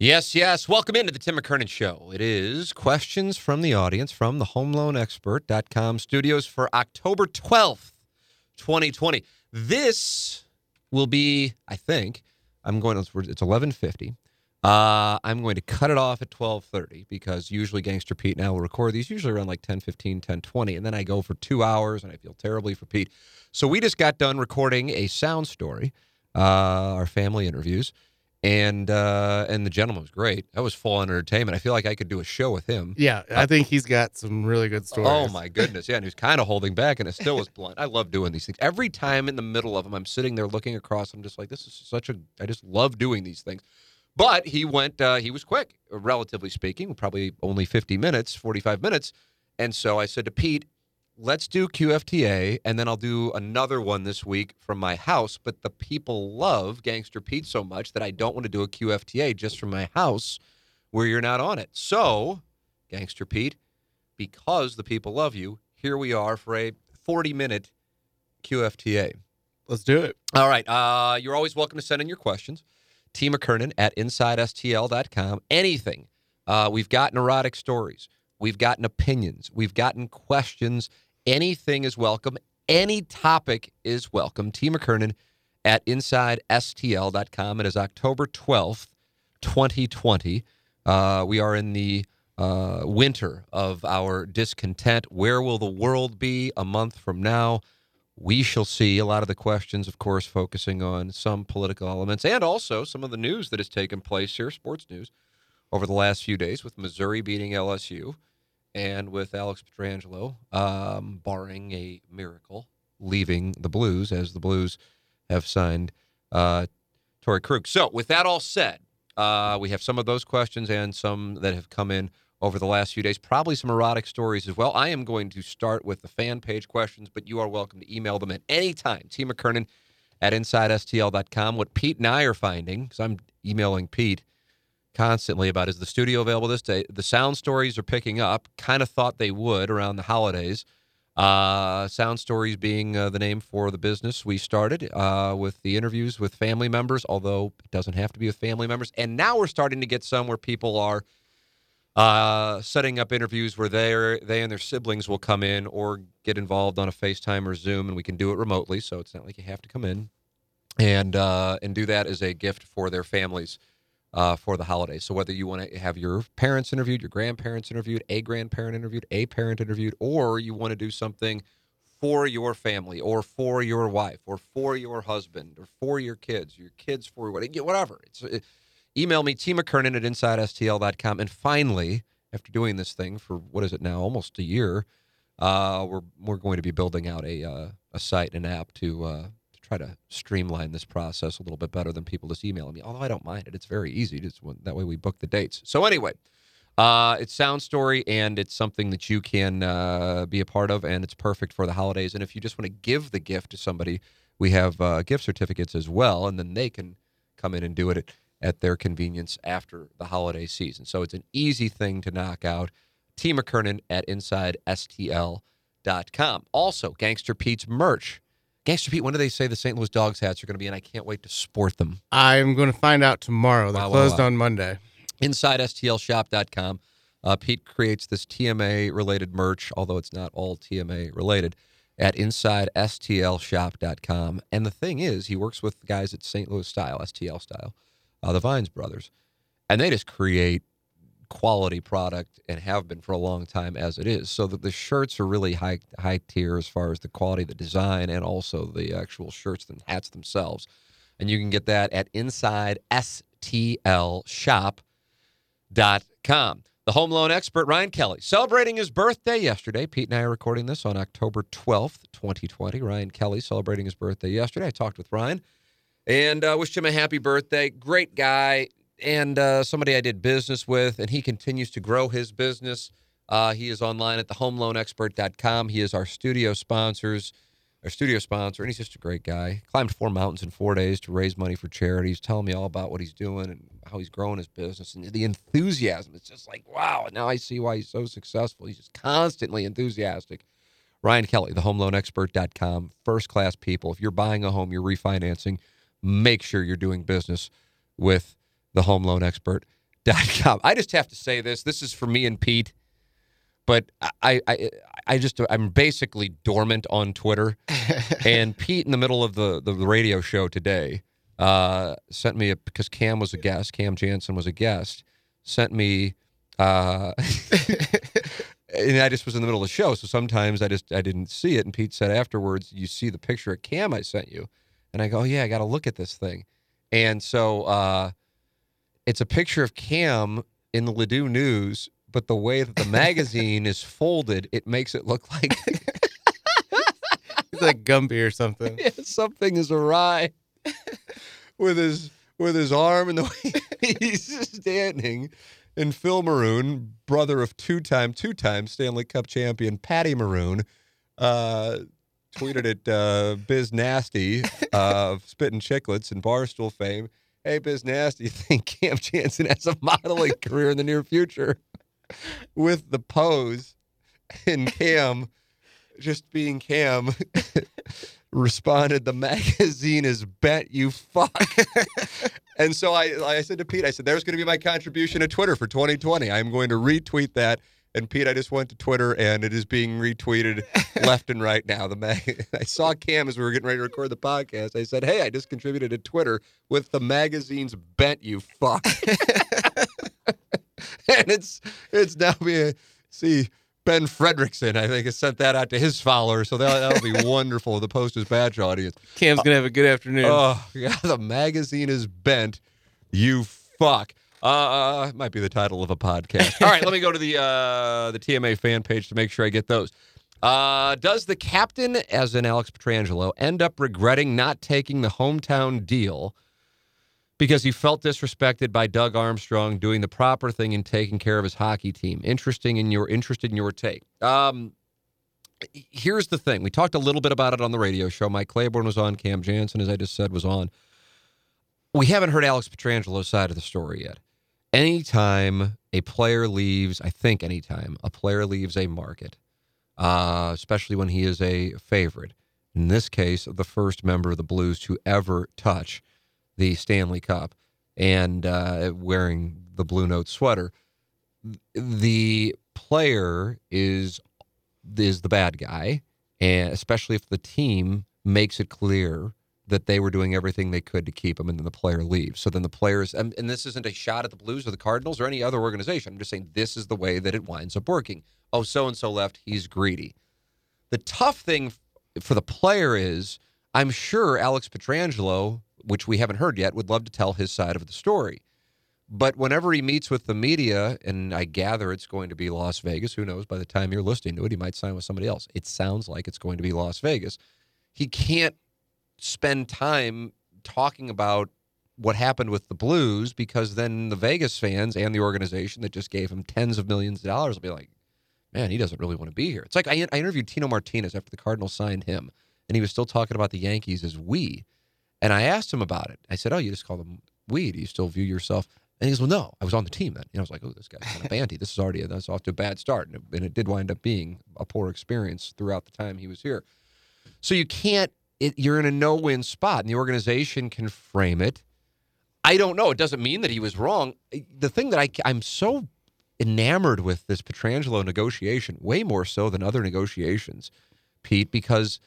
Yes, yes. Welcome into the Tim McKernan Show. It is questions from the audience from the homeloanexpert.com studios for October 12th, 2020. This will be, I think, I'm going, it's 1150. Uh, I'm going to cut it off at 12:30 because usually Gangster Pete and I will record these usually around like 10:15, 10:20, and then I go for two hours and I feel terribly for Pete. So we just got done recording a sound story, uh, our family interviews, and uh, and the gentleman was great. That was full on entertainment. I feel like I could do a show with him. Yeah, I think he's got some really good stories. Oh my goodness, yeah, and he was kind of holding back, and it still was blunt. I love doing these things. Every time in the middle of them, I'm sitting there looking across. I'm just like, this is such a. I just love doing these things. But he went. Uh, he was quick, relatively speaking, probably only 50 minutes, 45 minutes. And so I said to Pete, let's do QFTA, and then I'll do another one this week from my house. But the people love Gangster Pete so much that I don't want to do a QFTA just from my house where you're not on it. So, Gangster Pete, because the people love you, here we are for a 40 minute QFTA. Let's do it. All right. Uh, you're always welcome to send in your questions. T. McKernan at InsideSTL.com. Anything. Uh, we've got erotic stories. We've gotten opinions. We've gotten questions. Anything is welcome. Any topic is welcome. T. McKernan at InsideSTL.com. It is October 12th, 2020. Uh, we are in the uh, winter of our discontent. Where will the world be a month from now? We shall see. A lot of the questions, of course, focusing on some political elements and also some of the news that has taken place here, sports news, over the last few days with Missouri beating LSU and with Alex Pietrangelo, um, barring a miracle, leaving the Blues as the Blues have signed uh, Torey Krug. So, with that all said, uh, we have some of those questions and some that have come in over the last few days. Probably some erotic stories as well. I am going to start with the fan page questions, but you are welcome to email them at any time. T. McKernan at InsideSTL.com. What Pete and I are finding, because I'm emailing Pete constantly about is the studio available this day? The sound stories are picking up. Kind of thought they would around the holidays. Uh, sound stories being uh, the name for the business we started uh, with the interviews with family members, although it doesn't have to be with family members. And now we're starting to get some where people are uh, setting up interviews where they they and their siblings will come in or get involved on a FaceTime or Zoom, and we can do it remotely, so it's not like you have to come in and uh, and do that as a gift for their families uh, for the holidays. So whether you want to have your parents interviewed, your grandparents interviewed, a grandparent interviewed, a parent interviewed, or you want to do something for your family or for your wife or for your husband or for your kids, your kids for whatever. It's it, email me t mckernan at insidestl.com and finally after doing this thing for what is it now almost a year uh, we're we're going to be building out a uh, a site and app to uh, to try to streamline this process a little bit better than people just emailing me although I don't mind it it's very easy just that way we book the dates so anyway uh, it's Sound Story, and it's something that you can uh, be a part of, and it's perfect for the holidays. And if you just want to give the gift to somebody, we have uh, gift certificates as well, and then they can come in and do it at, at their convenience after the holiday season. So it's an easy thing to knock out. T. McKernan at InsideSTL.com. Also, Gangster Pete's merch. Gangster Pete, when do they say the St. Louis Dogs hats are going to be in? I can't wait to sport them. I'm going to find out tomorrow. They're Wow, wow, closed wow. on Monday. InsideSTLShop.com. Uh, Pete creates this TMA related merch, although it's not all TMA related, at InsideSTLShop.com. And the thing is, he works with the guys at St. Louis Style, STL Style, uh, the Vines brothers, and they just create quality product and have been for a long time as it is. So that the shirts are really high high tier as far as the quality, the design, and also the actual shirts and hats themselves. And you can get that at InsideSTLShop.com. The home loan expert Ryan Kelley celebrating his birthday yesterday. Pete and I are recording this on October 12th, 2020. Ryan Kelley celebrating his birthday yesterday. I talked with Ryan and uh, wished him a happy birthday. Great guy and uh, somebody I did business with, and he continues to grow his business. Uh, he is online at thehomeloanexpert.com. He is our studio sponsors, our studio sponsor, and he's just a great guy. Climbed four mountains in four days to raise money for charities. Telling me all about what he's doing and how he's growing his business and the enthusiasm. It's just like wow. Now I see why he's so successful. He's just constantly enthusiastic. Ryan Kelley, thehomeloanexpert.com. First class people. If you're buying a home, you're refinancing, make sure you're doing business with thehomeloanexpert.com. I just have to say this. This is for me and Pete, but I I I just I'm basically dormant on Twitter. and Pete in the middle of the the radio show today uh, sent me a because Cam was a guest, Cam Janssen was a guest, sent me uh and I just was in the middle of the show, so sometimes I just I didn't see it. And Pete said afterwards, "You see the picture of Cam I sent you," and I go, oh, "Yeah, I got to look at this thing." And so uh, it's a picture of Cam in the Ladue News, but the way that the magazine is folded, it makes it look like it's like Gumby or something. yeah, something is awry with his with his arm and the way he's standing. And Phil Maroon, brother of two-time, two-time Stanley Cup champion Patty Maroon, uh, tweeted at uh, Biz Nasty of Spittin' Chicklets and Barstool fame. Hey, Biz Nasty, think Cam Janssen has a modeling career in the near future with the pose and Cam just being Cam responded, the magazine is bent, you fuck. and so I, I said to Pete, I said, there's going to be my contribution to Twitter for 2020. I'm going to retweet that. And Pete, I just went to Twitter and it is being retweeted left and right now. The mag- I saw Cam as we were getting ready to record the podcast. I said, "Hey, I just contributed to Twitter with the magazine's bent, you fuck." and it's it's now being see Ben Frederickson, I think, has sent that out to his followers, so that'll, that'll be wonderful. The post Post-Dispatch audience. Cam's gonna have a good afternoon. Oh, yeah, the magazine is bent. You fuck. Uh, might be the title of a podcast. All right, let me go to the uh, the TMA fan page to make sure I get those. Uh, does the captain, as in Alex Pietrangelo, end up regretting not taking the hometown deal because he felt disrespected by Doug Armstrong doing the proper thing and taking care of his hockey team? Interesting in your interested in your take. Um, here's the thing: we talked a little bit about it on the radio show. Mike Claiborne was on. Cam Janssen, as I just said, was on. We haven't heard Alex Pietrangelo's side of the story yet. Anytime a player leaves, I think anytime a player leaves a market, uh, especially when he is a favorite, in this case, the first member of the Blues to ever touch the Stanley Cup and uh, wearing the Blue Note sweater, the player is is the bad guy, and especially if the team makes it clear that they were doing everything they could to keep him, and then the player leaves. So then the players, and, and this isn't a shot at the Blues or the Cardinals or any other organization. I'm just saying this is the way that it winds up working. Oh, so and so left. He's greedy. The tough thing for the player is, I'm sure Alex Pietrangelo, which we haven't heard yet, would love to tell his side of the story. But whenever he meets with the media, and I gather it's going to be Las Vegas, who knows? By the time you're listening to it, he might sign with somebody else. It sounds like it's going to be Las Vegas. He can't spend time talking about what happened with the Blues because then the Vegas fans and the organization that just gave him tens of millions of dollars will be like, man, he doesn't really want to be here. It's like I, I interviewed Tino Martinez after the Cardinals signed him, and he was still talking about the Yankees as we. And I asked him about it. I said, oh, you just call them we. Do you still view yourself? And he goes, well, no, I was on the team then. And I was like, oh, this guy's kind of banty. This is already that's off to a bad start. And it, and it did wind up being a poor experience throughout the time he was here. So you can't it, you're in a no-win spot, and the organization can frame it. I don't know. It doesn't mean that he was wrong. The thing that I, I'm so enamored with this Pietrangelo negotiation, way more so than other negotiations, Pete, because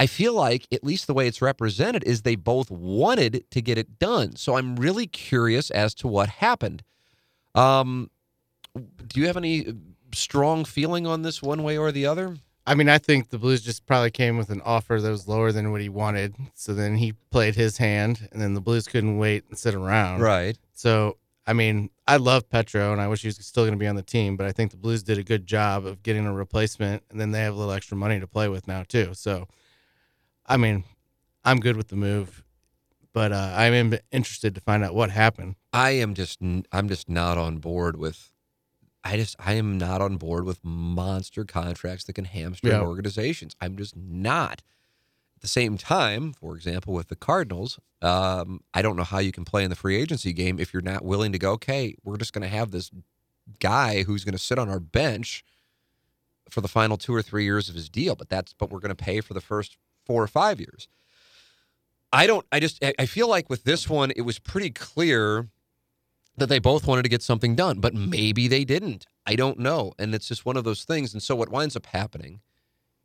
I feel like, at least the way it's represented, is they both wanted to get it done. So I'm really curious as to what happened. Um, do you have any strong feeling on this one way or the other? I mean, I think the Blues just probably came with an offer that was lower than what he wanted. So then he played his hand, and then the Blues couldn't wait and sit around. Right. So, I mean, I love Petro, and I wish he was still going to be on the team, but I think the Blues did a good job of getting a replacement, and then they have a little extra money to play with now, too. So, I mean, I'm good with the move, but uh, I'm interested to find out what happened. I am just I'm just not on board with I just I am not on board with monster contracts that can hamstring yeah. organizations. I'm just not. At the same time, for example, with the Cardinals, um, I don't know how you can play in the free agency game if you're not willing to go. Okay, we're just going to have this guy who's going to sit on our bench for the final two or three years of his deal, but that's but we're going to pay for the first four or five years. I don't. I just. I feel like with this one, it was pretty clear that they both wanted to get something done, but maybe they didn't. I don't know. And it's just one of those things. And so what winds up happening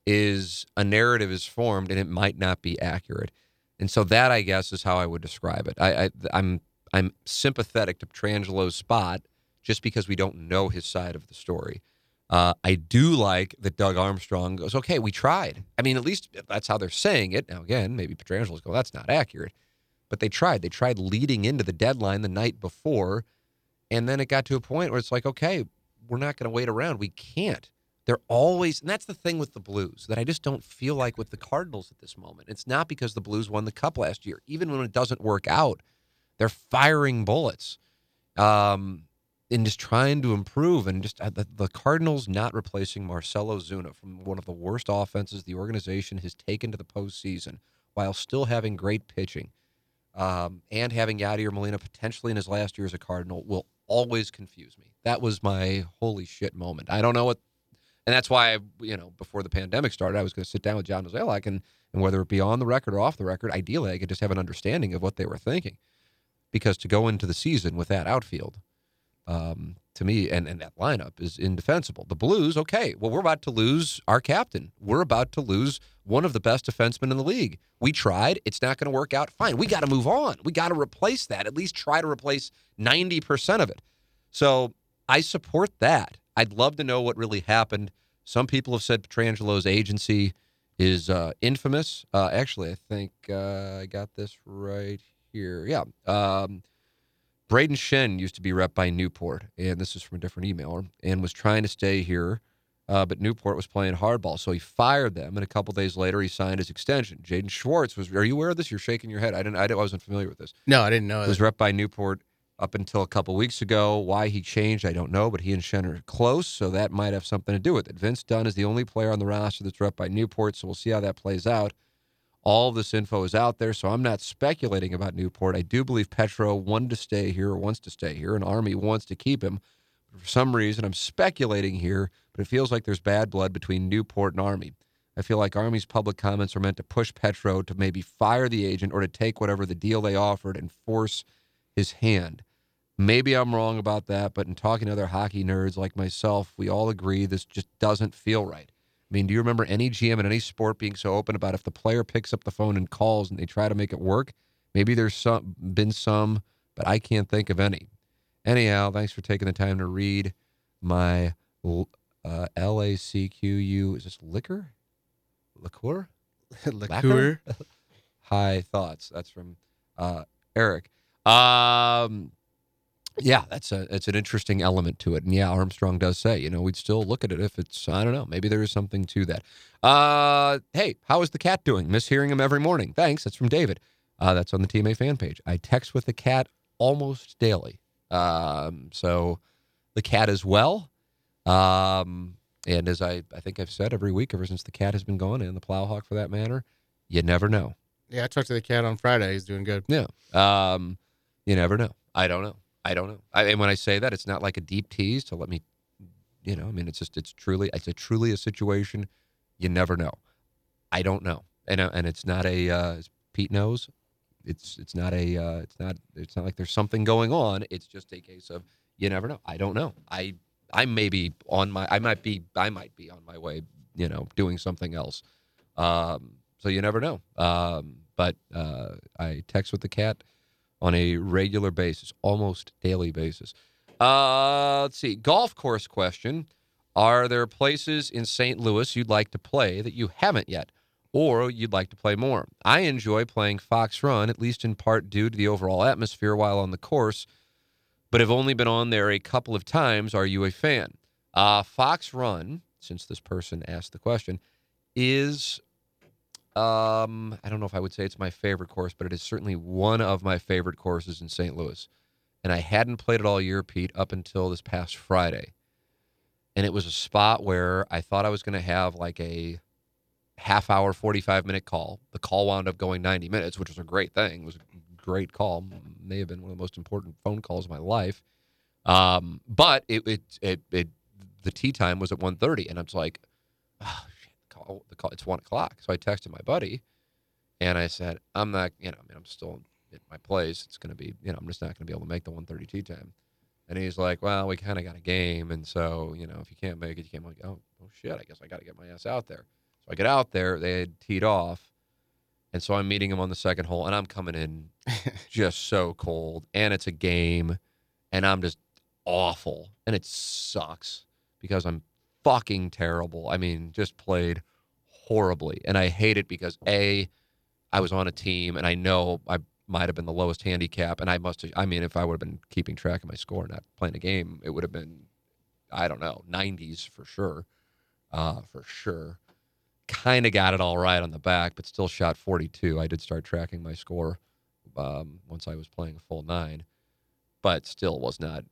is a narrative is formed and it might not be accurate. And so that I guess is how I would describe it. I, I I'm I'm sympathetic to Pietrangelo's spot just because we don't know his side of the story. Uh, I do like that Doug Armstrong goes, okay, we tried. I mean, at least that's how they're saying it. Now, again, maybe Pietrangelo's go, that's not accurate but they tried. They tried leading into the deadline the night before, and then it got to a point where it's like, okay, we're not going to wait around. We can't. They're always, and that's the thing with the Blues that I just don't feel like with the Cardinals at this moment. It's not because the Blues won the Cup last year. Even when it doesn't work out, they're firing bullets, um, and just trying to improve. And just uh, the, the Cardinals not replacing Marcell Ozuna from one of the worst offenses the organization has taken to the postseason, while still having great pitching um, and having Yadier Molina potentially in his last year as a Cardinal will always confuse me. That was my holy shit moment. I don't know what, and that's why I, you know, before the pandemic started, I was going to sit down with John Mozeliak and and whether it be on the record or off the record, ideally I could just have an understanding of what they were thinking, because to go into the season with that outfield, um, to me, and, and that lineup is indefensible. The Blues, okay, well, we're about to lose our captain. We're about to lose one of the best defensemen in the league. We tried. It's not going to work out. Fine. We got to move on. We got to replace that. At least try to replace 90% of it. So I support that. I'd love to know what really happened. Some people have said Pietrangelo's agency is uh, infamous. Uh, actually, I think uh, I got this right here. Yeah. Um, Brayden Schenn used to be rep by Newport, and this is from a different emailer, and was trying to stay here, uh, but Newport was playing hardball, so he fired them. And a couple days later, he signed his extension. Jaden Schwartz was. Are you aware of this? You're shaking your head. I didn't. I, didn't, I wasn't familiar with this. No, I didn't know. It was rep by Newport up until a couple weeks ago. Why he changed, I don't know, but he and Schenn are close, so that might have something to do with it. Vince Dunn is the only player on the roster that's rep by Newport, so we'll see how that plays out. All this info is out there, so I'm not speculating about Newport. I do believe Petro wanted to stay here or wants to stay here, and Army wants to keep him. For some reason, I'm speculating here, but it feels like there's bad blood between Newport and Army. I feel like Army's public comments are meant to push Petro to maybe fire the agent or to take whatever the deal they offered and force his hand. Maybe I'm wrong about that, but in talking to other hockey nerds like myself, we all agree this just doesn't feel right. I mean, do you remember any GM in any sport being so open about if the player picks up the phone and calls and they try to make it work? Maybe there's some been some, but I can't think of any. Anyhow, thanks for taking the time to read my uh, L A C Q U. Is this liquor? Liqueur? liqueur. High thoughts. That's from uh, Eric. Um, yeah, that's a it's an interesting element to it. And yeah, Armstrong does say, you know, we'd still look at it if it's I don't know, maybe there is something to that. Uh hey, how is the cat doing? Miss hearing him every morning. Thanks. That's from David. Uh, that's on the TMA fan page. I text with the cat almost daily. Um, so the cat is well. Um, and as I, I think I've said every week ever since the cat has been gone and the plowhawk for that matter, you never know. Yeah, I talked to the cat on Friday. He's doing good. Yeah. Um, you never know. I don't know. I don't know. I, and when I say that, it's not like a deep tease to let me, you know, I mean, it's just, it's truly, it's a truly a situation you never know. I don't know. And, uh, and it's not a, uh, Pete knows, it's, it's not a, uh, it's not, it's not like there's something going on. It's just a case of, you never know. I don't know. I, I may be on my, I might be, I might be on my way, you know, doing something else. Um, so you never know. Um, but, uh, I text with the cat on a regular basis, almost daily basis. Uh, let's see. Golf course question. Are there places in St. Louis you'd like to play that you haven't yet, or you'd like to play more? I enjoy playing Fox Run, at least in part due to the overall atmosphere while on the course, but have only been on there a couple of times. Are you a fan? Uh, Fox Run, since this person asked the question, is um, I don't know if I would say it's my favorite course, but it is certainly one of my favorite courses in St. Louis. And I hadn't played it all year, Pete, up until this past Friday. And it was a spot where I thought I was going to have like a half hour, 45 minute call. The call wound up going 90 minutes, which was a great thing. It was a great call. May have been one of the most important phone calls of my life. Um, but it, it, it, it, the tee time was at 1.30 and I was like, oh, call, the call, it's one o'clock. So I texted my buddy and I said, I'm not, you know, I mean, I'm still at my place. It's going to be, you know, I'm just not going to be able to make the 1:30 tee time. And he's like, well, we kind of got a game. And so, you know, if you can't make it, you can't. I'm like, oh, oh shit, I guess I got to get my ass out there. So I get out there. They had teed off. And so I'm meeting him on the second hole, and I'm coming in just so cold. And it's a game, and I'm just awful. And it sucks because I'm fucking terrible. I mean, just played horribly. And I hate it because A, I was on a team and I know I might have been the lowest handicap. And I must have, I mean, if I would have been keeping track of my score, not playing a game, it would have been, I don't know, 90s for sure. Uh, for sure. Kind of got it all right on the back, but still shot 42. I did start tracking my score um, once I was playing a full nine, but still was not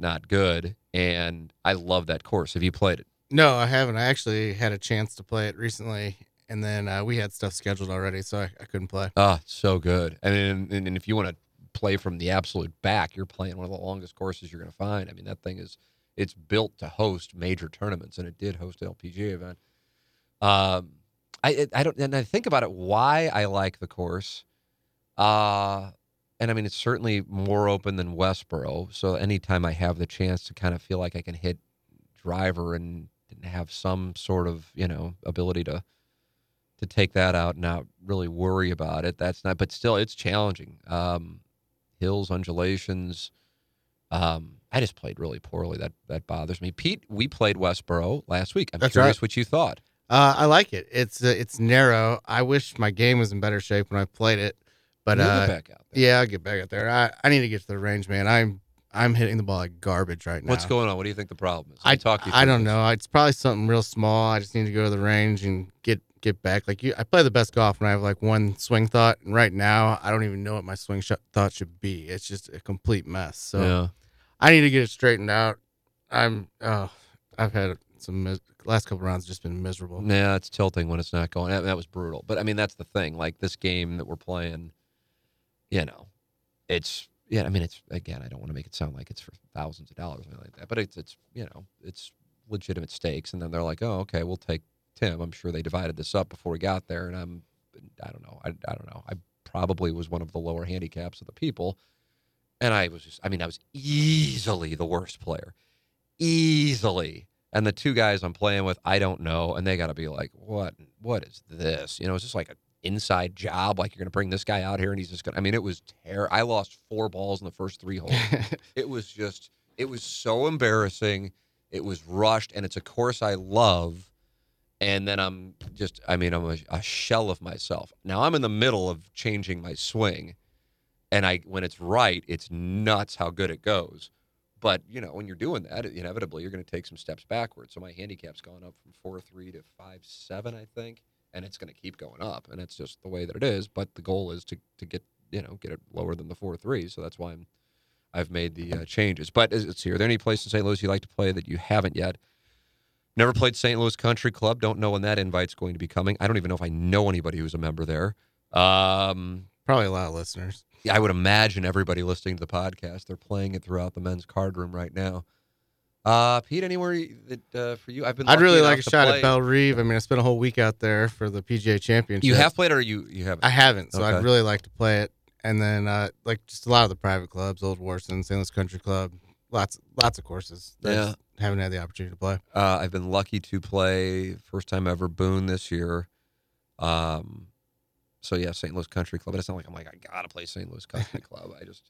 not good. And I love that course. Have you played it? No, I haven't. I actually had a chance to play it recently, and then uh, we had stuff scheduled already, so I, I couldn't play. Oh, so good. Mean, and, and if you want to play from the absolute back, you're playing one of the longest courses you're going to find. I mean, that thing is it's built to host major tournaments, and it did host LPGA event. Um, I I don't, and I think about it why I like the course. Uh and I mean, it's certainly more open than Westborough. So anytime I have the chance to kind of feel like I can hit driver and have some sort of you know ability to to take that out and not really worry about it. That's not, but still, it's challenging. Um, hills, undulations. Um, I just played really poorly. That that bothers me. Pete, we played Westborough last week. I'm That's curious right. what you thought. Uh, I like it. It's uh, it's narrow. I wish my game was in better shape when I played it, but uh, back out there. yeah, I'll get back out there. I, I need to get to the range, man. I'm I'm hitting the ball like garbage right now. What's going on? What do you think the problem is? Let I talk you. I don't this. know. It's probably something real small. I just need to go to the range and get get back. Like you, I play the best golf when I have like one swing thought, and right now I don't even know what my swing shot thought should be. It's just a complete mess. So yeah. I need to get it straightened out. I'm oh, I've had some mis- last couple rounds just been miserable. Yeah, it's tilting when it's not going. That, that was brutal. But I mean, that's the thing. Like this game that we're playing, you know, it's yeah. I mean, it's again. I don't want to make it sound like it's for thousands of dollars or anything like that. But it's it's you know it's legitimate stakes. And then they're like, oh, okay, we'll take Tim. I'm sure they divided this up before we got there. And I'm I don't know. I I don't know. I probably was one of the lower handicaps of the people. And I was just. I mean, I was easily the worst player, easily. And the two guys I'm playing with, I don't know, and they got to be like, "What? What is this?" You know, it's just like an inside job. Like you're going to bring this guy out here, and he's just going. to I mean, it was terrible. I lost four balls in the first three holes. it was just, it was so embarrassing. It was rushed, and it's a course I love. And then I'm just, I mean, I'm a, a shell of myself. Now I'm in the middle of changing my swing, and I, when it's right, it's nuts how good it goes. But you know, when you're doing that, inevitably you're going to take some steps backwards. So my handicap's gone up from four three to five seven, I think, and it's going to keep going up. And it's just the way that it is. But the goal is to to get you know get it lower than the four three. So that's why I'm I've made the uh, changes. But see, are there any place in St. Louis you like to play that you haven't yet? Never played St. Louis Country Club. Don't know when that invite's going to be coming. I don't even know if I know anybody who's a member there. Um, Probably a lot of listeners. yeah, I would imagine everybody listening to the podcast, they're playing it throughout the men's card room right now. Uh, Pete, anywhere that uh, for you? I've been. I'd really like a shot play. at Bellerive. I mean, I spent a whole week out there for the PGA Championship. You have played, or you you haven't? I haven't, so Okay. I'd really like to play it. And then, uh, like, just a lot of the private clubs, Old Warson, St. Louis Country Club, lots, lots of courses. that Yeah. just haven't had the opportunity to play. Uh, I've been lucky to play first time ever Boone this year. Um, so yeah, St. Louis Country Club. But it's not like I'm like I gotta play St. Louis Country Club. I just,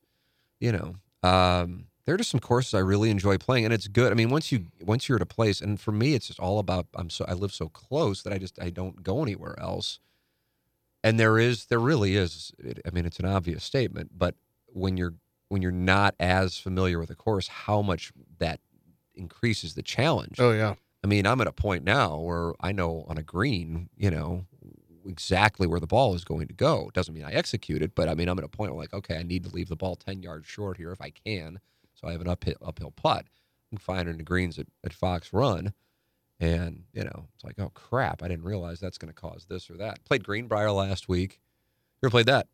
you know, um, there are just some courses I really enjoy playing, and it's good. I mean, once you once you're at a place, and for me, it's just all about I'm so I live so close that I just I don't go anywhere else. And there is there really is. I mean, it's an obvious statement, but when you're when you're not as familiar with a course, how much that increases the challenge. Oh yeah. I mean, I'm at a point now where I know on a green, you know, exactly where the ball is going to go. Doesn't mean I execute it, but I mean, I'm at a point where like, okay, I need to leave the ball 10 yards short here if I can. So I have an uphill, uphill putt. I'm finding the greens at, at Fox Run. And, you know, it's like, oh, crap. I didn't realize that's going to cause this or that. Played Greenbriar last week. You ever played that?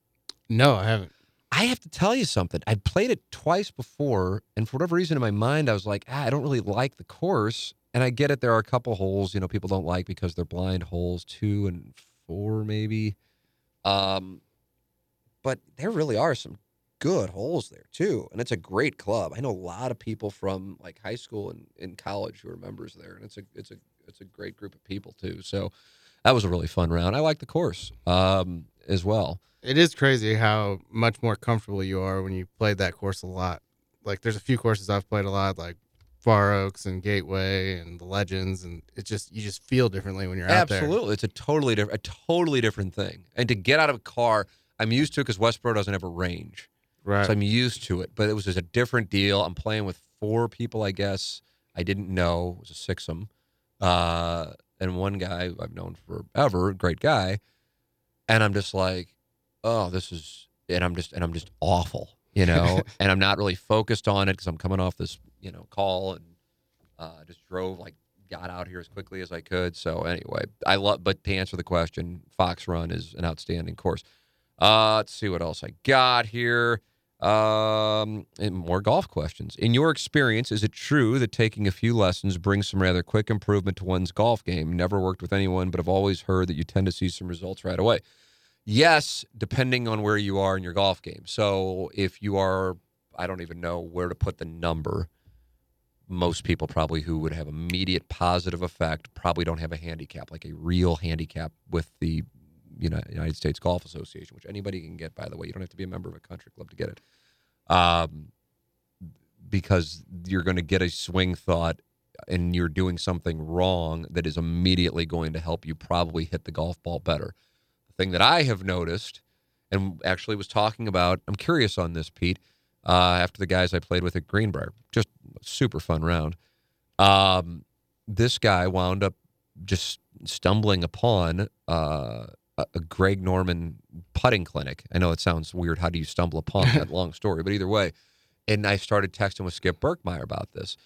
No, I haven't. I have to tell you something. I played it twice before, and for whatever reason in my mind, I was like, ah, I don't really like the course. And I get it. There are a couple holes, you know, people don't like because they're blind holes, two and four maybe. Um, but there really are some good holes there too, and it's a great club. I know a lot of people from like high school and in college who are members there, and it's a it's a it's a great group of people too. So that was a really fun round. I like the course um, as well. It is crazy how much more comfortable you are when you played that course a lot. Like there's a few courses I've played a lot, like Far Oaks and Gateway and the Legends, and it just you just feel differently when you're out there. Absolutely, it's a totally different, a totally different thing. And to get out of a car, I'm used to because Westborough doesn't have a range, Right. so I'm used to it. But it was just a different deal. I'm playing with four people, I guess. I didn't know it was a sixum, uh, and one guy I've known forever, great guy, and I'm just like, oh, this is, and I'm just, and I'm just awful, you know, and I'm not really focused on it because I'm coming off this, you know, call and uh, just drove like got out here as quickly as I could. So anyway, I love. But to answer the question, Fox Run is an outstanding course. Uh, let's see what else I got here. Um, and more golf questions. In your experience, is it true that taking a few lessons brings some rather quick improvement to one's golf game? Never worked with anyone, but I've always heard that you tend to see some results right away. Yes, depending on where you are in your golf game. So if you are, I don't even know where to put the number. Most people probably who would have immediate positive effect probably don't have a handicap, like a real handicap with the United States Golf Association, which anybody can get, by the way. You don't have to be a member of a country club to get it. Um, because you're going to get a swing thought and you're doing something wrong that is immediately going to help you probably hit the golf ball better. The thing that I have noticed and actually was talking about, I'm curious on this, Pete, uh, after the guys I played with at Greenbriar, just super fun round. Um, this guy wound up just stumbling upon uh, a, a Greg Norman putting clinic. I know it sounds weird. How do you stumble upon that long story? But either way, and I started texting with Skip Berkmeyer about this.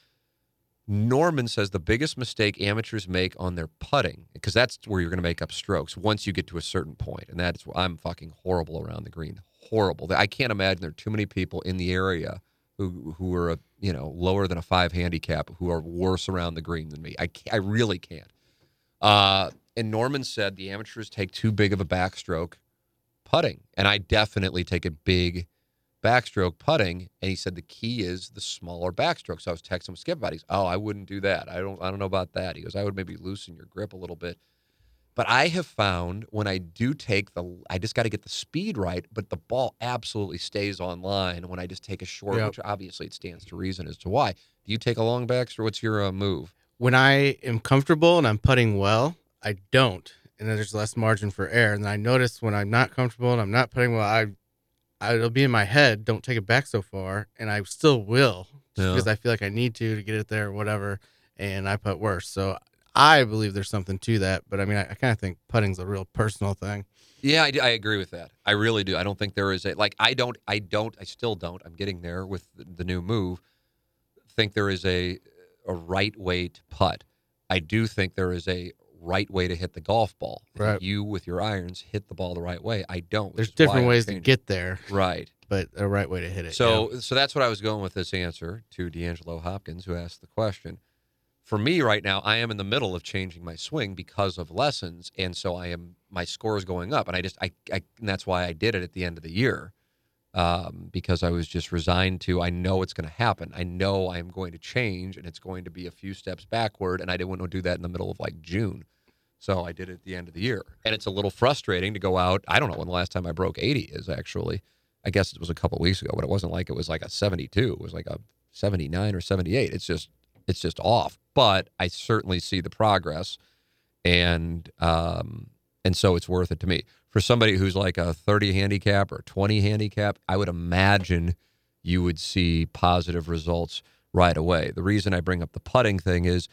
Norman says the biggest mistake amateurs make on their putting, because that's where you're going to make up strokes once you get to a certain point, and that's where I'm fucking horrible around the green. Horrible. I can't imagine there are too many people in the area who who are a, you know lower than a five handicap who are worse around the green than me. I I really can't. Uh, and Norman said the amateurs take too big of a backstroke putting, and I definitely take a big backstroke putting. And he said the key is the smaller backstroke. So I was texting with Skip about. it. He's, oh, I wouldn't do that. I don't, I don't know about that. He goes, I would maybe loosen your grip a little bit. But I have found when I do take the, I just got to get the speed right, but the ball absolutely stays on line when I just take a short, Yep. which obviously it stands to reason as to why. Do you take a long backstroke? What's your uh, move? when I am comfortable and I'm putting well, I don't, and then there's less margin for error. And I notice when I'm not comfortable and I'm not putting well, I, I it'll be in my head. Don't take it back so far, and I still will Yeah. because I feel like I need to to get it there or whatever. And I put worse, so I believe there's something to that. But I mean, I, I kind of think putting's a real personal thing. Yeah, I, I agree with that. I really do. I don't think there is a like. I don't. I don't. I still don't. I'm getting there with the, the new move. Think there is a a right way to putt. I do think there is a right way to hit the golf ball. Right. You with your irons hit the ball the right way. I don't. There's different ways to get there, right. but a right way to hit it. So so that's what I was going with this answer to D'Angelo Hopkins, who asked the question. For me right now, I am in the middle of changing my swing because of lessons, and so I am my score is going up, and I just I, I and that's why I did it at the end of the year, um, because I was just resigned to I know it's going to happen. I know I am going to change, and it's going to be a few steps backward, and I didn't want to do that in the middle of like June. So I did it at the end of the year. And it's a little frustrating to go out. I don't know when the last time I broke 80 is actually. I guess it was a couple weeks ago, but it wasn't like it was like a 72. It was like a 79 or 78. It's just it's just off. But I certainly see the progress, and um, and so it's worth it to me. For somebody who's like a 30 handicap or 20 handicap, I would imagine you would see positive results right away. The reason I bring up the putting thing is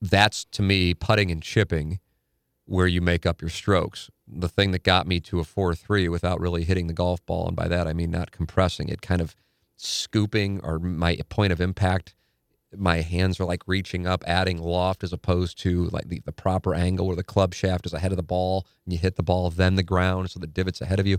that's to me putting and chipping where you make up your strokes. The thing that got me to a 4 3 without really hitting the golf ball, and by that I mean not compressing it, kind of scooping or my point of impact. My hands are like reaching up, adding loft as opposed to like the, the proper angle where the club shaft is ahead of the ball and you hit the ball, then the ground, so the divot's ahead of you.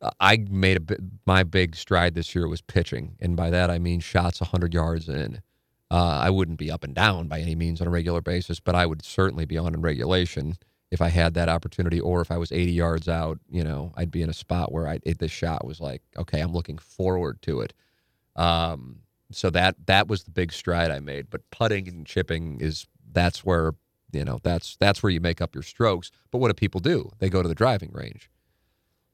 Uh, I made a my big stride this year was pitching, and by that I mean shots 100 yards in. Uh, I wouldn't be up and down by any means on a regular basis, but I would certainly be on in regulation if I had that opportunity, or if I was 80 yards out. You know, I'd be in a spot where I it, this shot was like, okay, I'm looking forward to it. Um, so that that was the big stride I made. But putting and chipping is that's where you know that's that's where you make up your strokes. But what do people do? They go to the driving range.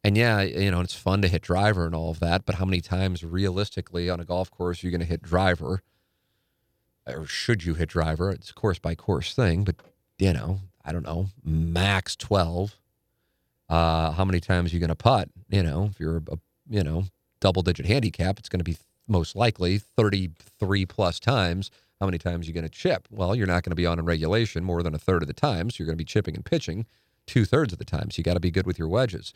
And yeah, you know, it's fun to hit driver and all of that, but how many times realistically on a golf course are you going to hit driver? or should you hit driver? It's a course by course thing, but you know, I don't know, max 12. Uh, how many times are you going to putt? You know, if you're a, you know, double digit handicap, it's going to be most likely 33 plus times. How many times are you going to chip? Well, you're not going to be on in regulation more than a third of the time. So you're going to be chipping and pitching two thirds of the time. So you got to be good with your wedges.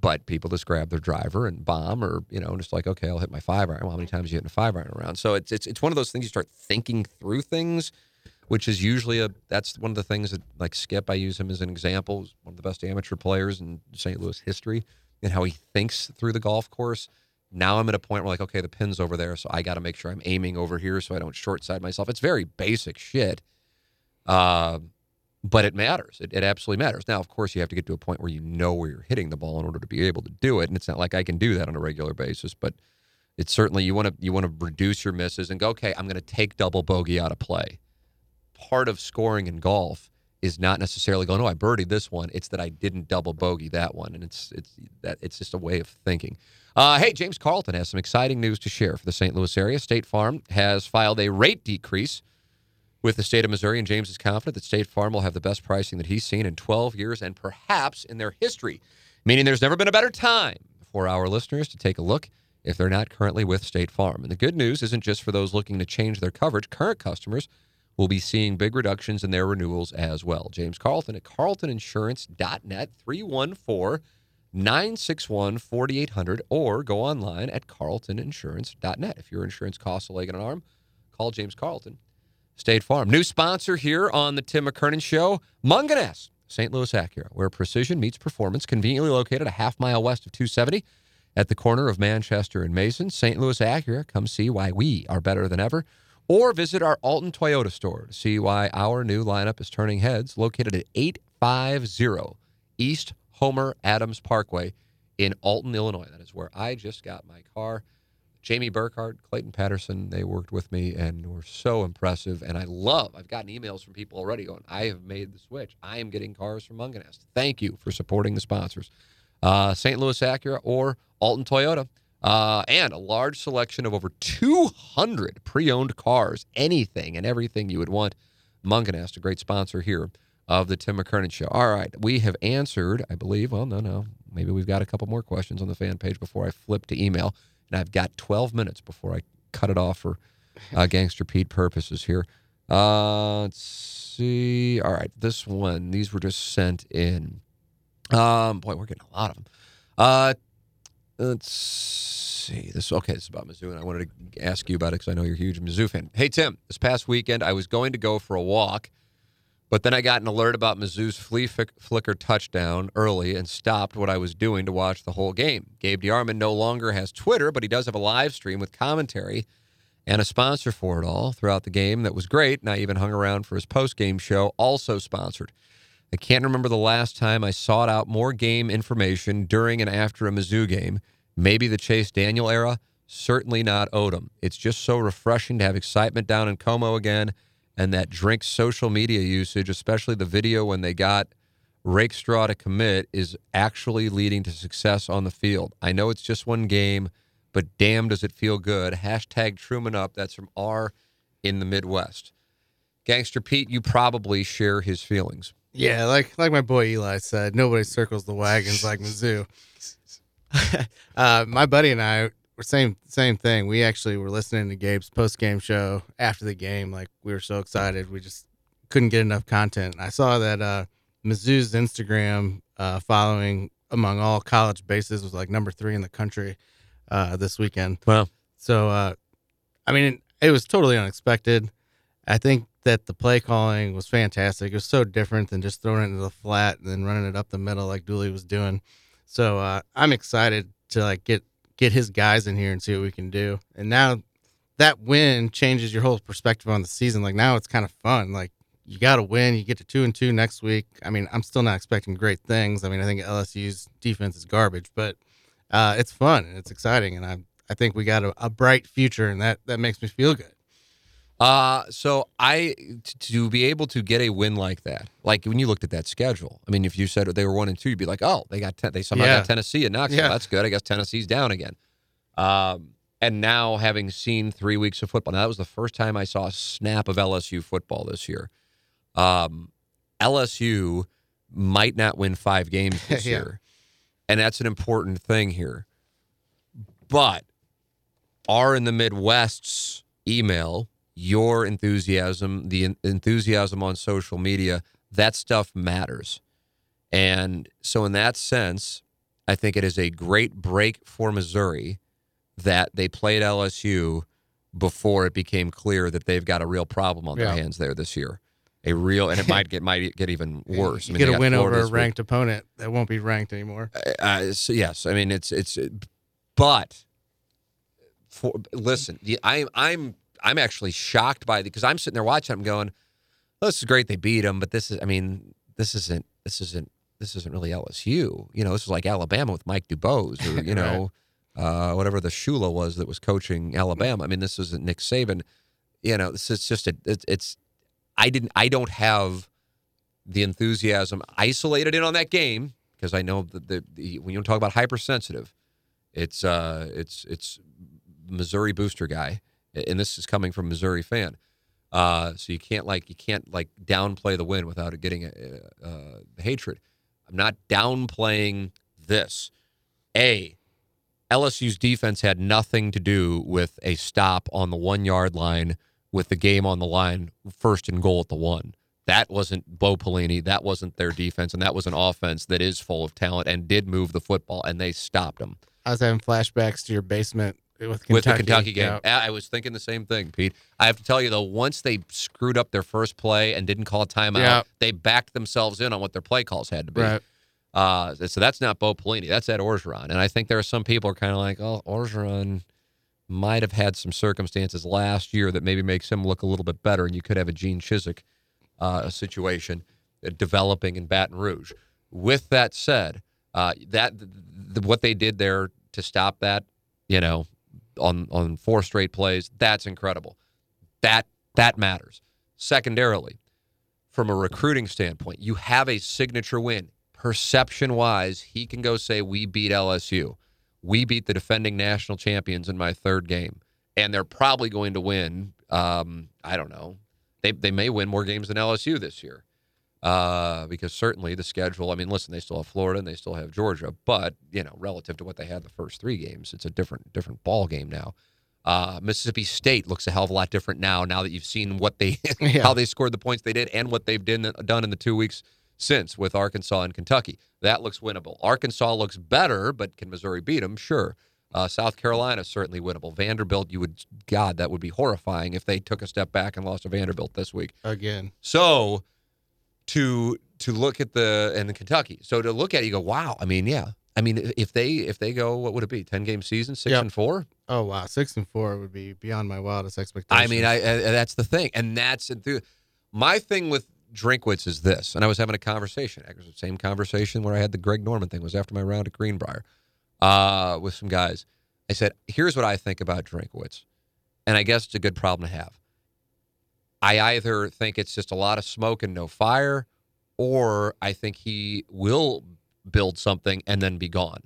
But people just grab their driver and bomb, or you know, just like okay, I'll hit my five iron. Well, how many times are you hit a five iron around? So it's it's it's one of those things you start thinking through things, which is usually a that's one of the things that like Skip. I use him as an example. One of the best amateur players in St. Louis history, and how he thinks through the golf course. Now I'm at a point where like okay, the pin's over there, so I got to make sure I'm aiming over here so I don't short side myself. It's very basic shit. Uh, but it matters. It, it absolutely matters. Now, of course, you have to get to a point where you know where you're hitting the ball in order to be able to do it. And it's not like I can do that on a regular basis, but it's certainly you want to you want to reduce your misses and go, okay, I'm going to take double bogey out of play. Part of scoring in golf is not necessarily going, oh, I birdied this one. It's that I didn't double bogey that one, and it's it's that it's just a way of thinking. Uh, hey, James Carlton has some exciting news to share for the St. Louis area. State Farm has filed a rate decrease with the state of Missouri, and James is confident that State Farm will have the best pricing that he's seen in 12 years and perhaps in their history, meaning there's never been a better time for our listeners to take a look if they're not currently with State Farm. And the good news isn't just for those looking to change their coverage, current customers will be seeing big reductions in their renewals as well. James Carlton at carltoninsurance.net 314 961 4800 or go online at carltoninsurance.net. If your insurance costs a leg and an arm, call James Carlton State Farm. New sponsor here on the Tim McKernan Show, Mungenast, St. Louis Acura, where precision meets performance, conveniently located a half mile west of 270 at the corner of Manchester and Mason. St. Louis Acura, come see why we are better than ever. Or visit our Alton Toyota store to see why our new lineup is turning heads, located at 850 East Homer Adams Parkway in Alton, Illinois. That is where I just got my car. Jamie Burkhardt, Clayton Patterson, they worked with me and were so impressive. And I love, I've gotten emails from people already going, I have made the switch. I am getting cars from Mungenast. Thank you for supporting the sponsors. Uh, St. Louis Acura or Alton Toyota. Uh, and a large selection of over 200 pre owned cars, anything and everything you would want. Mungenast, a great sponsor here of the Tim McKernan Show. All right, we have answered, I believe, well, no, no, maybe we've got a couple more questions on the fan page before I flip to email and I've got 12 minutes before I cut it off for uh, Gangster Pete purposes here. Uh, let's see. All right, this one. These were just sent in. Um, boy, we're getting a lot of them. Uh, let's see. This okay. This is about Mizzou, and I wanted to ask you about it because I know you're a huge Mizzou fan. Hey Tim, this past weekend I was going to go for a walk but then I got an alert about Mizzou's flea flicker touchdown early and stopped what I was doing to watch the whole game. Gabe DeArmond no longer has Twitter, but he does have a live stream with commentary and a sponsor for it all throughout the game that was great. And I even hung around for his post game show, also sponsored. I can't remember the last time I sought out more game information during and after a Mizzou game. Maybe the Chase Daniel era, certainly not Odom. It's just so refreshing to have excitement down in Como again and that Drink's social media usage, especially the video when they got Rakestraw to commit, is actually leading to success on the field. I know it's just one game, but damn, does it feel good. Hashtag Truman Up. That's from R in the Midwest. Gangster Pete, you probably share his feelings. Yeah, like like my boy Eli said, nobody circles the wagons like Mizzou. uh, my buddy and I were same same thing. We actually were listening to Gabe's post game show after the game. Like we were so excited, we just couldn't get enough content. I saw that uh, Mizzou's Instagram uh, following among all college bases was like number three in the country uh, this weekend. Wow. So, uh, I mean, it was totally unexpected. I think that the play calling was fantastic. It was so different than just throwing it into the flat and then running it up the middle like Dooley was doing. So uh, I'm excited to like get get his guys in here and see what we can do. And now that win changes your whole perspective on the season. Like now it's kind of fun. Like you got to win. You get to two and two next week. I mean, I'm still not expecting great things. I mean, I think LSU's defense is garbage, but uh, it's fun and it's exciting, and I I think we got a, a bright future, and that that makes me feel good. Uh, so I to be able to get a win like that, like when you looked at that schedule, I mean, if you said they were one and two, you'd be like, oh, they got ten, they somehow Yeah. got Tennessee and Knoxville. Yeah. That's good. I guess Tennessee's down again. Um, and now having seen three weeks of football, now that was the first time I saw a snap of LSU football this year. Um, LSU might not win five games this Yeah. year, and that's an important thing here. But are in the Midwest's email, your enthusiasm, the enthusiasm on social media, that stuff matters. And so, in that sense, I think it is a great break for Missouri that they played LSU before it became clear that they've got a real problem on their Yeah. hands there this year. A real, and it might get might get even worse. You I mean, get a win Florida over a this week. ranked opponent that won't be ranked anymore. Uh, so yes, I mean it's it's, but for listen, the, I'm I'm I'm actually shocked by the because I'm sitting there watching. I'm going, oh, this is great. They beat them, but this is I mean this isn't this isn't this isn't really LSU. You know, this is like Alabama with Mike Dubose or you know uh, whatever the Shula was that was coaching Alabama. I mean, this isn't Nick Saban. You know, this is just a it's, it's I didn't I don't have the enthusiasm isolated in on that game because I know that the, the when you talk about hypersensitive, it's uh it's it's Missouri booster guy, and this is coming from Missouri fan. Uh, so you can't like you can't like downplay the win without it getting uh, hatred. I'm not downplaying this. A LSU's defense had nothing to do with a stop on the one yard line with the game on the line, first and goal at the one. That wasn't Bo Pelini. That wasn't their defense, and that was an offense that is full of talent and did move the football, and they stopped them I was having flashbacks to your basement with Kentucky. with the Kentucky game. Yeah. I was thinking the same thing, Pete. I have to tell you though, once they screwed up their first play and didn't call a timeout, Yeah. they backed themselves in on what their play calls had to be. Right. Uh, so that's not Bo Pelini. That's Ed Orgeron. And I think there are some people who are kind of like, oh, Orgeron might have had some circumstances last year that maybe makes him look a little bit better, and you could have a Gene Chizik uh, situation uh, developing in Baton Rouge. With that said, uh, that th- th- what they did there to stop that, you know, on on four straight plays, that's incredible. That that matters. Secondarily, from a recruiting standpoint, you have a signature win. Perception wise, he can go say, We beat LSU. We beat the defending national champions in my third game. And they're probably going to win. Um, I don't know. They, they may win more games than LSU this year. Uh, because certainly the schedule, I mean, listen, they still have Florida and they still have Georgia, but you know, relative to what they had the first three games, it's a different different ball game now. Uh, Mississippi State looks a hell of a lot different now. Now that you've seen what they, Yeah. how they scored the points they did, and what they've done done in the two weeks since with Arkansas and Kentucky, that looks winnable. Arkansas looks better, but can Missouri beat them? Sure. Uh, South Carolina certainly winnable. Vanderbilt, you would God, that would be horrifying if they took a step back and lost to Vanderbilt this week. Again. So to to look at the and the Kentucky, so to look at it, you go, wow. I mean, yeah. I mean, if they if they go, what would it be? Ten game season, six Yep. and four. Oh wow, six and four would be beyond my wildest expectations. I mean, I, I that's the thing, and that's enthu- my thing with Drinkwitz is this. And I was having a conversation, actually, the same conversation where I had the Greg Norman thing was after my round at Greenbriar uh, with some guys. I said, "Here's what I think about Drinkwitz," and I guess it's a good problem to have. I either think it's just a lot of smoke and no fire, or I think he will build something and then be gone.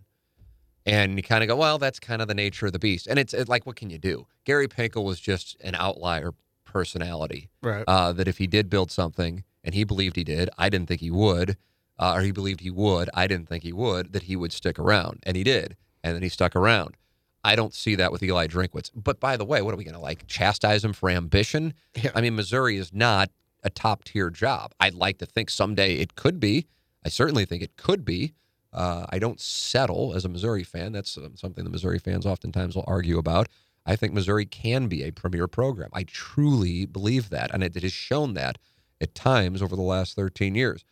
And you kind of go, well, that's kind of the nature of the beast. And it's, it's like, what can you do? Gary Pinkel was just an outlier personality. Right. Uh, that if he did build something, and he believed he did, I didn't think he would, uh, or he believed he would, I didn't think he would, that he would stick around. And he did. And then he stuck around. I don't see that with Eli Drinkwitz. But by the way, what are we going to like chastise him for ambition? Yeah. I mean, Missouri is not a top tier job. I'd like to think someday it could be. I certainly think it could be. Uh, I don't settle as a Missouri fan. That's uh, something the Missouri fans oftentimes will argue about. I think Missouri can be a premier program. I truly believe that, and it, it has shown that at times over the last 13 years.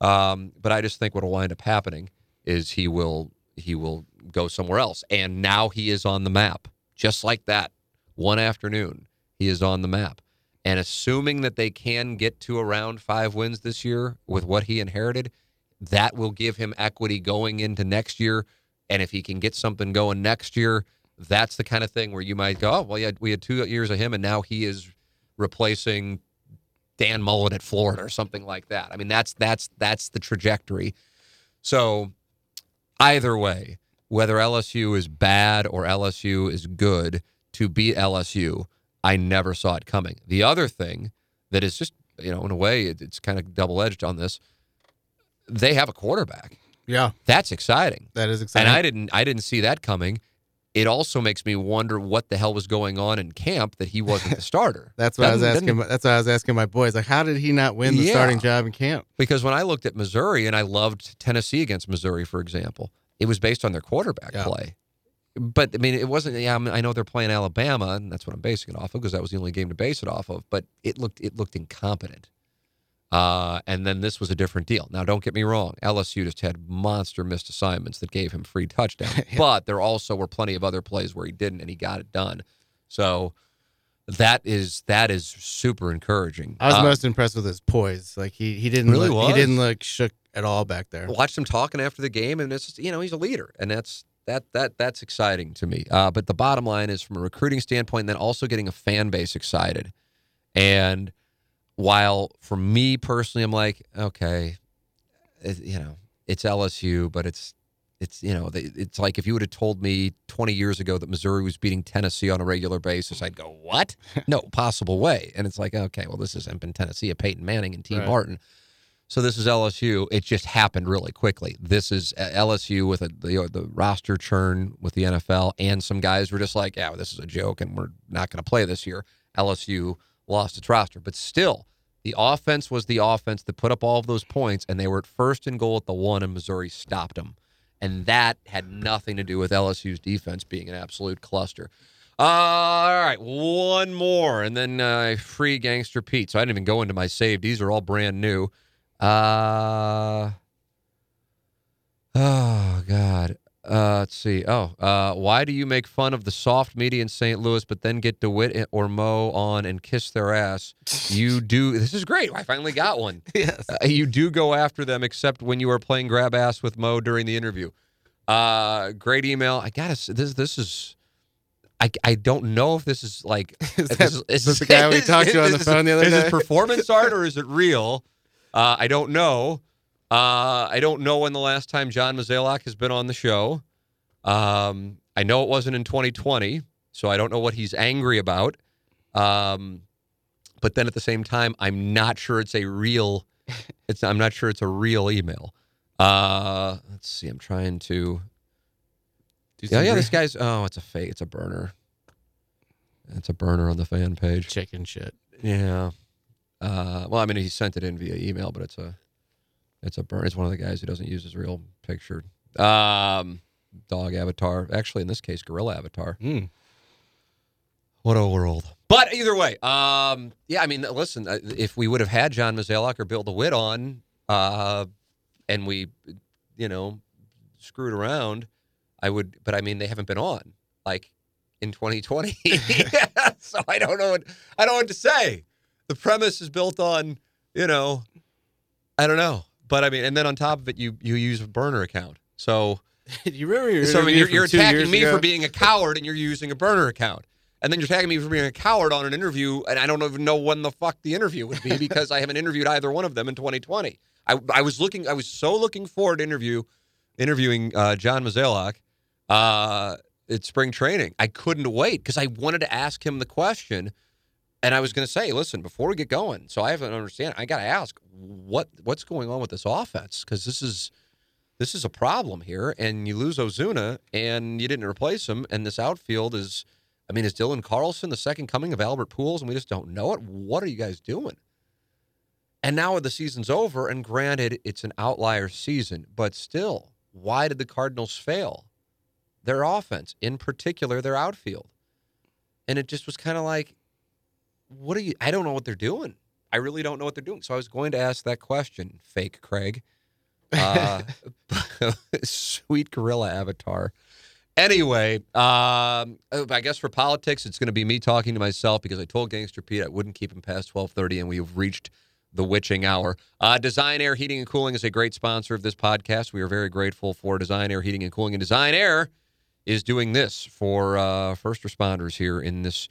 Um, but I just think what will wind up happening is he will he will go somewhere else, and now he is on the map, just like that. One afternoon, he is on the map, and assuming that they can get to around five wins this year with what he inherited, that will give him equity going into next year. And if he can get something going next year, that's the kind of thing where you might go, oh, well, yeah, we had two years of him, and now he is replacing Dan Mullen at Florida or something like that. I mean, that's that's that's the trajectory. So either way, whether LSU is bad or LSU is good, to beat LSU, I never saw it coming. The other thing that is just, you know, in a way, it, it's kind of double edged on this. They have a quarterback. Yeah, That's exciting. that is exciting. And I didn't I didn't see that coming. It also makes me wonder what the hell was going on in camp that he wasn't the starter. that's what I was asking. doesn't- my- That's what I was asking my boys. Like, how did he not win the Yeah. starting job in camp? Because when I looked at Missouri and I loved Tennessee against Missouri, for example, it was based on their quarterback Yeah. play. But I mean, it wasn't. Yeah, I, mean, I know they're playing Alabama, and that's what I'm basing it off of because that was the only game to base it off of. But it looked it looked incompetent. Uh, and then this was a different deal. Now, don't get me wrong. LSU just had monster missed assignments that gave him free touchdowns. But there also were plenty of other plays where he didn't, and he got it done. So that is that is super encouraging. I was Uh, most impressed with his poise. Like he he didn't Really look, he didn't look shook at all back there. watched him talking after the game, and it's just, you know he's a leader, and that's that that that's exciting to me. Uh, but the bottom line is, from a recruiting standpoint, then also getting a fan base excited. And while for me personally, I'm like, okay, it, you know, it's LSU, but it's it's you know, it's like if you would have told me 20 years ago that Missouri was beating Tennessee on a regular basis, I'd go, what? no possible way. And it's like, okay, well, this isn't been Tennessee, a Peyton Manning and T. Right. Martin. So this is LSU. It just happened really quickly. This is uh, LSU with a, the the roster churn with the NFL, and some guys were just like, "Yeah, this is a joke, and we're not going to play this year." LSU lost its roster, but still, the offense was the offense that put up all of those points, and they were at first and goal at the one, and Missouri stopped them, and that had nothing to do with LSU's defense being an absolute cluster. Uh, all right, one more, and then uh, free gangster Pete. So I didn't even go into my save. These are all brand new. Uh, oh God. Uh, let's see. Oh, uh, why do you make fun of the soft media in St. Louis, but then get DeWitt or Mo on and kiss their ass? You do. This is great. I finally got one. yes. Uh, you do go after them, except when you are playing grab ass with Mo during the interview. Uh, great email. I gotta. This this is. I, I don't know if this is like Is that- this is this the guy we talked to on the phone the other is day? Is this performance art or is it real? Uh, I don't know. Uh, I don't know when the last time John Mozeliak has been on the show. Um, I know it wasn't in 2020, so I don't know what he's angry about. Um, but then at the same time, I'm not sure it's a real. It's I'm not sure it's a real email. Uh, let's see. I'm trying to. Do Yeah, yeah. This guy's. Oh, it's a fake. It's a burner. It's a burner on the fan page. chicken shit. Yeah. Uh, well, I mean, he sent it in via email, but it's a, it's a burn. It's one of the guys who doesn't use his real picture. Um, dog avatar. Actually, in this case, gorilla avatar. Mm. What a world. But either way, um, yeah, I mean, listen, uh, if we would have had John Mozeliak or Bill DeWitt on, uh, and we, you know, screwed around, I would. But I mean, they haven't been on like in 2020, so I don't know. What, I don't know what to say. The premise is built on, you know, I don't know. But I mean, and then on top of it, you you use a burner account. So you remember your so I mean, you're, you're attacking me ago? for being a coward, and you're using a burner account, and then you're attacking me for being a coward on an interview, and I don't even know when the fuck the interview would be because I haven't interviewed either one of them in 2020. I, I was looking, I was so looking forward to interview interviewing uh, John Mozeliak, uh, at spring training. I couldn't wait because I wanted to ask him the question, and I was going to say, listen, before we get going, so I have to understand. I got to ask what what's going on with this offense because this is this is a problem here, and you lose Ozuna, and you didn't replace him, and this outfield is. I mean, is Dylan Carlson the second coming of Albert Pujols, and we just don't know it? What are you guys doing? And now the season's over, and granted, it's an outlier season, but still, why did the Cardinals fail? Their offense, in particular, their outfield. And it just was kind of like, what are you? I don't know what they're doing. I really don't know what they're doing. So I was going to ask that question, fake Craig. Uh, sweet gorilla avatar. Anyway, um, I guess for politics, it's going to be me talking to myself because I told Gangster Pete I wouldn't keep him past twelve thirty, and we've reached the witching hour. Uh, Design Aire Heating and Cooling is a great sponsor of this podcast. We are very grateful for Design Aire Heating and Cooling. And Design Aire is doing this for uh, first responders here in this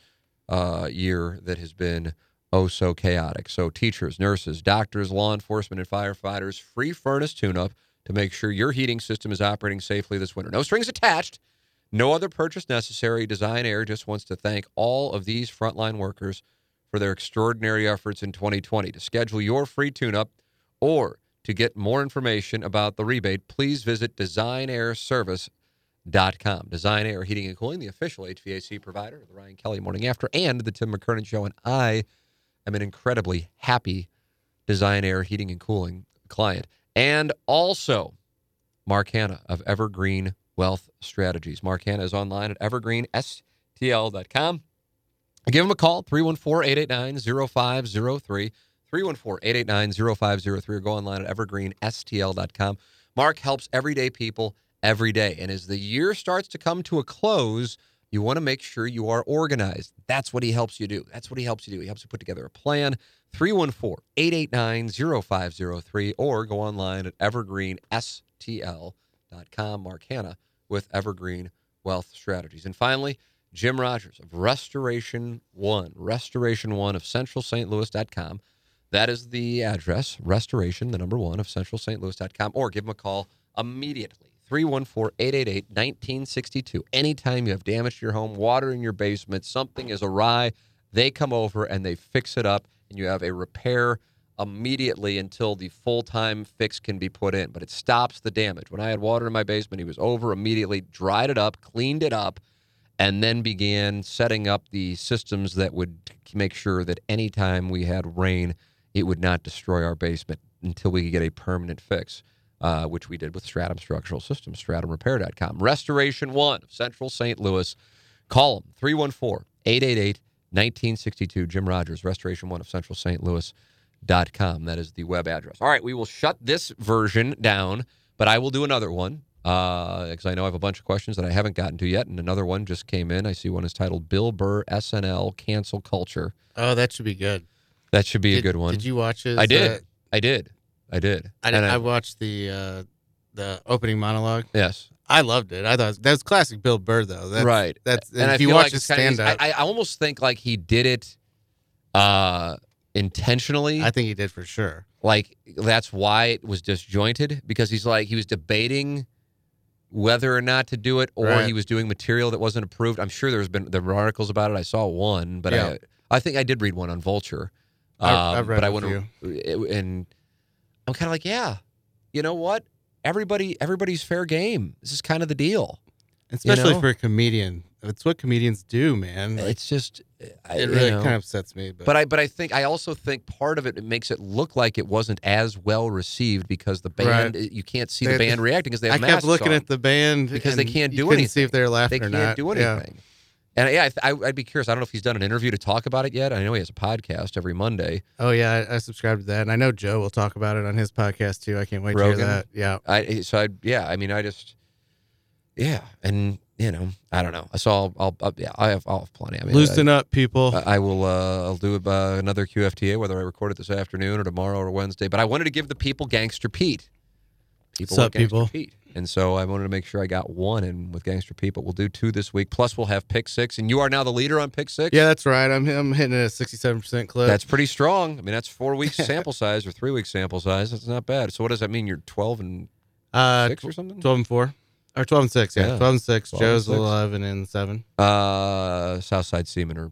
uh, year that has been oh so chaotic. So, teachers, nurses, doctors, law enforcement, and firefighters, free furnace tune up to make sure your heating system is operating safely this winter. No strings attached. No other purchase necessary. Design Aire just wants to thank all of these frontline workers for their extraordinary efforts in 2020. To schedule your free tune up or to get more information about the rebate, please visit designairservice.com. Design Aire Heating and Cooling, the official HVAC provider of the Ryan Kelley Morning After and the Tim McKernan Show. And I am an incredibly happy Design Aire Heating and Cooling client. And also, Mark Hannah of Evergreen Wealth Strategies. Mark Hannah is online at evergreenstl.com. Give him a call, 314 889 0503. 314 889 0503 or go online at evergreenstl.com. Mark helps everyday people every day. And as the year starts to come to a close, you want to make sure you are organized. That's what he helps you do. That's what he helps you do. He helps you put together a plan. 314 889 0503 or go online at evergreenstl.com. Mark Hannah with Evergreen Wealth Strategies. And finally, Jim Rogers of Restoration One, Restoration One of Central St. Louis.com. That is the address, restoration, the number one of Central St. Louis.com, or give him a call immediately. 314 888 1962. Anytime you have damage to your home, water in your basement, something is awry, they come over and they fix it up, and you have a repair immediately until the full time fix can be put in. But it stops the damage. When I had water in my basement, he was over immediately, dried it up, cleaned it up, and then began setting up the systems that would make sure that anytime we had rain, it would not destroy our basement until we could get a permanent fix, uh, which we did with Stratum Structural Systems, stratumrepair.com. Restoration One of Central St. Louis. Call them 314 888 1962. Jim Rogers, Restoration One of Central St. Louis.com. That is the web address. All right, we will shut this version down, but I will do another one because uh, I know I have a bunch of questions that I haven't gotten to yet, and another one just came in. I see one is titled "Bill Burr SNL Cancel Culture." Oh, that should be good. That should be did, a good one. Did you watch it? I did. I did. I did. I, I, I, watched the uh, the opening monologue. Yes, I loved it. I thought that was classic Bill Burr, though. That's, right. That's and if you watch like his stand up. I, I almost think like he did it uh, intentionally. I think he did for sure. Like that's why it was disjointed because he's like he was debating whether or not to do it, or Right. he was doing material that wasn't approved. I'm sure there's been there were articles about it. I saw one, but Yeah. I I think I did read one on Vulture. I- Um, I've read but I to, and I'm kind of like, yeah, you know what? Everybody, everybody's fair game. This is kind of the deal. Especially know? for a comedian. It's what comedians do, man. Like, It's just, I, it you really know. kind of upsets me. But, But I, but I think I also think part of it, it makes it look like it wasn't as well received because the band you can't see the band reacting because they I have kept masks looking on. at the band Because they can't do couldn't See if they were they laughing or can't not. do Yeah. And yeah, I, I- I'd be curious. I don't know if he's done an interview to talk about it yet. I know he has a podcast every Monday. Oh yeah, I, I subscribe to that, and I know Joe will talk about it on his podcast too. I can't wait to hear that. Yeah, I so I yeah. I mean, I just yeah, and you know, I don't know. So I'll, I'll, I'll yeah, I have, I'll have plenty. I mean, loosen up, people. I, I will. Uh, I'll do uh, another QFTA, whether I record it this afternoon or tomorrow or Wednesday. But I wanted to give the people Gangster Pete. People want Gangster people? Pete. And so I wanted to make sure I got one in with Gangster Pete. But we'll do two this week. Plus, we'll have pick six, and you are now the leader on pick six. yeah, that's right. I'm I'm hitting a 67 percent clip. That's pretty strong. I mean, that's four weeks sample size or three weeks sample size. That's not bad. So what does that mean? You're 12 and uh, six or something? 12 and four. or 12 and 6. Yeah, Yeah. 12 and 6. 12 and Joe's 6. 11 and 7. Uh, Southside Seamen are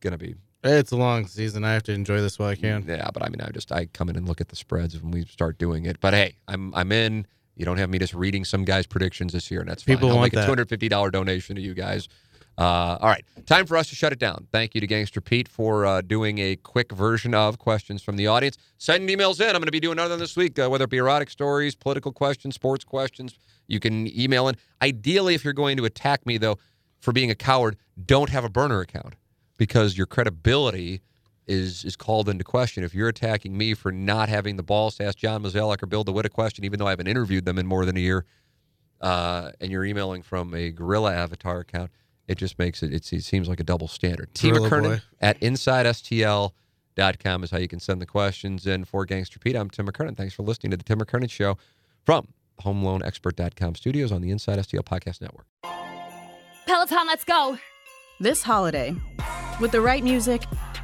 going to be. It's a long season. I have to enjoy this while I can. Yeah, but I mean, I just I come in and look at the spreads when we start doing it. But hey, I'm I'm in. You don't have me just reading some guy's predictions this year, and that's fine. People I'll want make a that. two hundred fifty dollar donation to you guys. Uh, all right, time for us to shut it down. Thank you to Gangster Pete for uh, doing a quick version of questions from the audience. Send emails in. I'm going to be doing another one this week, uh, whether it be erotic stories, political questions, sports questions. You can email in. Ideally, if you're going to attack me though for being a coward, don't have a burner account because your credibility is is called into question. If you're attacking me for not having the balls to ask John Mozeliak or Bill DeWitt a question, even though I haven't interviewed them in more than a year, uh, and you're emailing from a Gorilla avatar account, it just makes it, it's, it seems like a double standard. T. Gorilla McKernan boy. at InsideSTL.com is how you can send the questions in for Gangster Pete. I'm Tim McKernan. Thanks for listening to the Tim McKernan Show from HomeLoanExpert.com studios on the Inside STL Podcast Network. Peloton, let's go. This holiday, with the right music